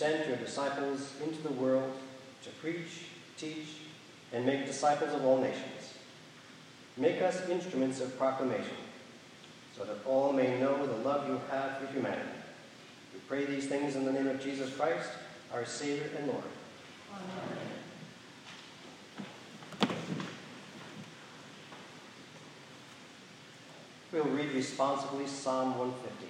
sent your disciples into the world to preach, teach, and make disciples of all nations. Make us instruments of proclamation, so that all may know the love you have for humanity. We pray these things in the name of Jesus Christ, our Savior and Lord. Amen. We'll read responsibly Psalm 150.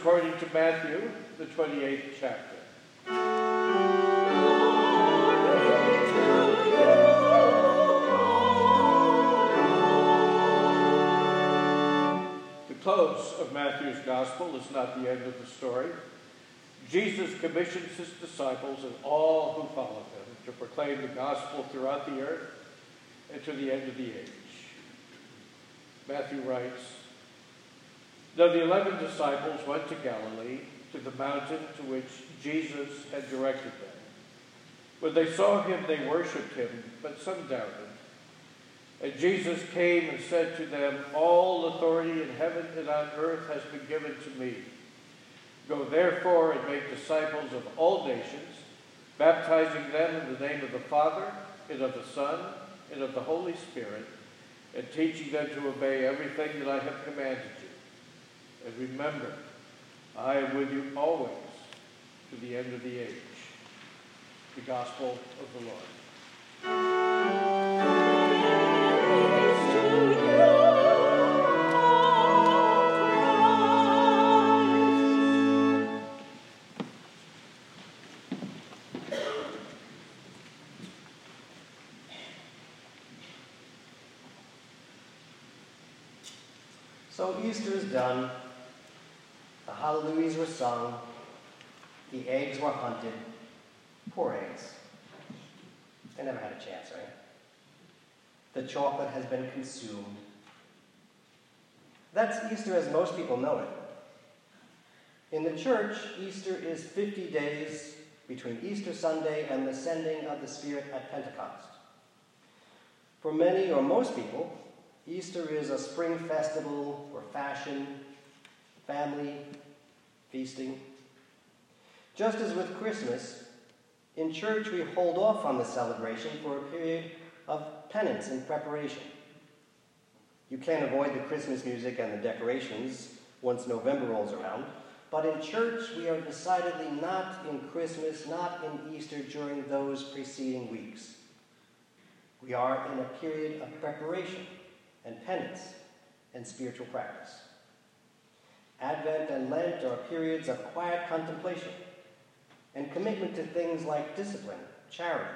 according to Matthew, the 28th chapter. Close of Matthew's gospel is not the end of the story. Jesus commissions his disciples and all who follow him to proclaim the gospel throughout the earth and to the end of the age. Matthew writes, Now the eleven disciples went to Galilee, to the mountain to which Jesus had directed them. When they saw him, they worshipped him, but some doubted. And Jesus came and said to them, All authority in heaven and on earth has been given to me. Go therefore and make disciples of all nations, baptizing them in the name of the Father, and of the Son, and of the Holy Spirit, and teaching them to obey everything that I have commanded you. And remember, I am with you always to the end of the age. The Gospel of the Lord. So Easter is done. The hallelujahs were sung. The eggs were hunted. Poor eggs. They never had a chance, right? The chocolate has been consumed. That's Easter as most people know it. In the church, Easter is 50 days between Easter Sunday and the sending of the Spirit at Pentecost. For many or most people, Easter is a spring festival for fashion, family, feasting. Just as with Christmas, in church we hold off on the celebration for a period of penance and preparation. You can't avoid the Christmas music and the decorations once November rolls around, but in church we are decidedly not in Christmas, not in Easter during those preceding weeks. We are in a period of preparation and penance and spiritual practice. Advent and Lent are periods of quiet contemplation and commitment to things like discipline, charity,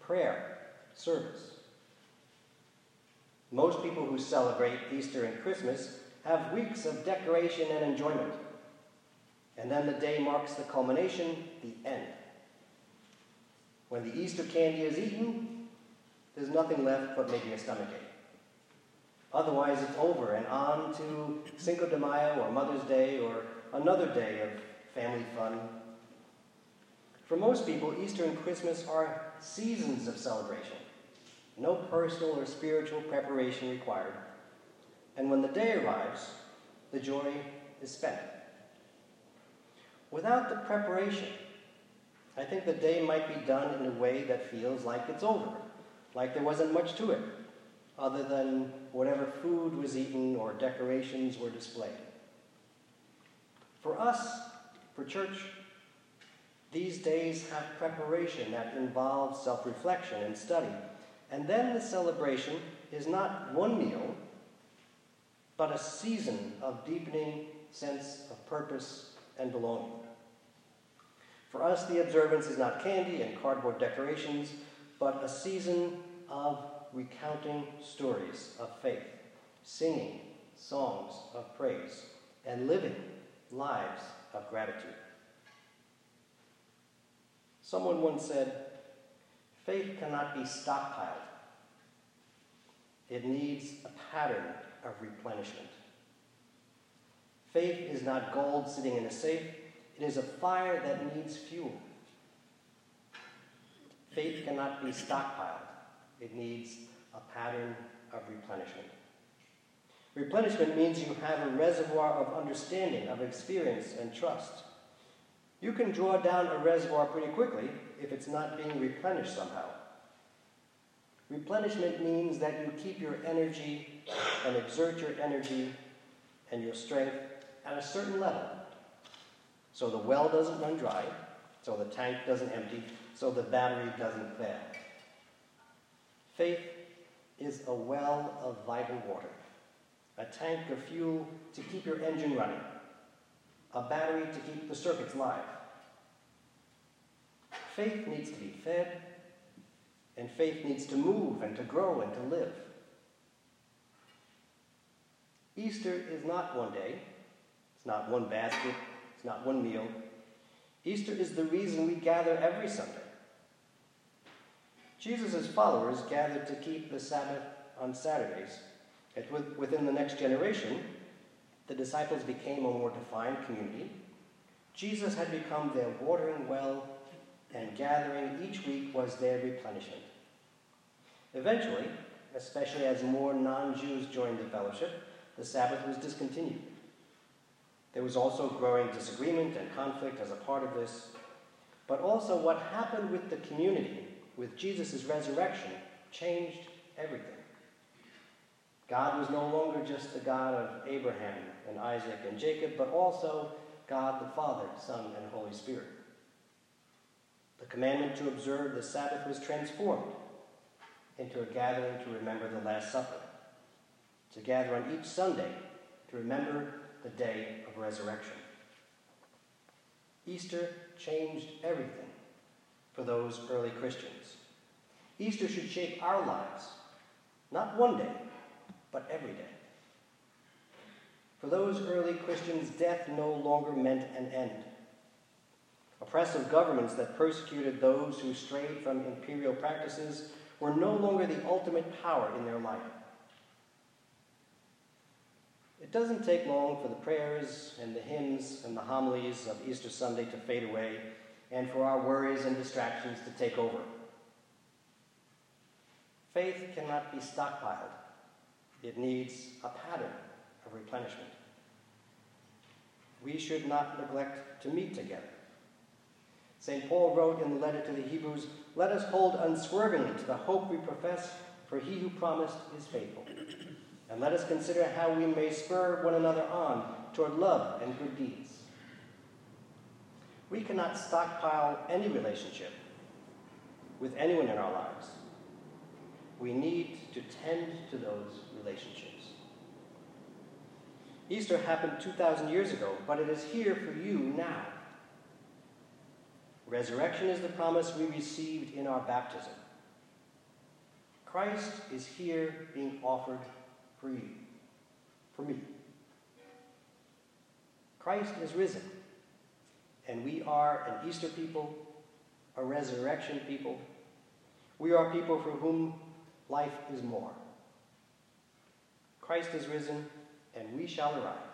prayer, service. Most people who celebrate Easter and Christmas have weeks of decoration and enjoyment. And then the day marks the culmination, the end. When the Easter candy is eaten, there's nothing left but maybe a stomachache. Otherwise, it's over and on to Cinco de Mayo or Mother's Day or another day of family fun. For most people, Easter and Christmas are seasons of celebration. No personal or spiritual preparation required. And when the day arrives, the joy is spent. Without the preparation, I think the day might be done in a way that feels like it's over, like there wasn't much to it, other than whatever food was eaten or decorations were displayed. For us, for church, These days have preparation that involves self reflection and study. And then the celebration is not one meal, but a season of deepening sense of purpose and belonging. For us, the observance is not candy and cardboard decorations, but a season of recounting stories of faith, singing songs of praise, and living lives of gratitude. Someone once said, faith cannot be stockpiled. It needs a pattern of replenishment. Faith is not gold sitting in a safe, it is a fire that needs fuel. Faith cannot be stockpiled, it needs a pattern of replenishment. Replenishment means you have a reservoir of understanding, of experience, and trust. You can draw down a reservoir pretty quickly if it's not being replenished somehow. Replenishment means that you keep your energy and exert your energy and your strength at a certain level. So the well doesn't run dry, so the tank doesn't empty, so the battery doesn't fail. Faith is a well of vital water, a tank of fuel to keep your engine running, a battery to keep the circuits live. Faith needs to be fed, and faith needs to move and to grow and to live. Easter is not one day, it's not one basket, it's not one meal. Easter is the reason we gather every Sunday. Jesus' followers gathered to keep the Sabbath on Saturdays. Within the next generation, the disciples became a more defined community. Jesus had become their watering well, and gathering each week was their replenishment. Eventually, especially as more non Jews joined the fellowship, the Sabbath was discontinued. There was also growing disagreement and conflict as a part of this, but also what happened with the community with Jesus' resurrection changed everything. God was no longer just the God of Abraham and Isaac and Jacob, but also God the Father, Son, and Holy Spirit. The commandment to observe the Sabbath was transformed into a gathering to remember the Last Supper, to gather on each Sunday to remember the day of resurrection. Easter changed everything for those early Christians. Easter should shape our lives, not one day, but every day. For those early Christians, death no longer meant an end. Oppressive governments that persecuted those who strayed from imperial practices were no longer the ultimate power in their life. It doesn't take long for the prayers and the hymns and the homilies of Easter Sunday to fade away and for our worries and distractions to take over. Faith cannot be stockpiled, it needs a pattern of replenishment. We should not neglect to meet together. St. Paul wrote in the letter to the Hebrews, Let us hold unswervingly to the hope we profess, for he who promised is faithful. And let us consider how we may spur one another on toward love and good deeds. We cannot stockpile any relationship with anyone in our lives. We need to tend to those relationships. Easter happened 2,000 years ago, but it is here for you now. Resurrection is the promise we received in our baptism. Christ is here being offered for you, for me. Christ is risen, and we are an Easter people, a resurrection people. We are people for whom life is more. Christ is risen, and we shall arise.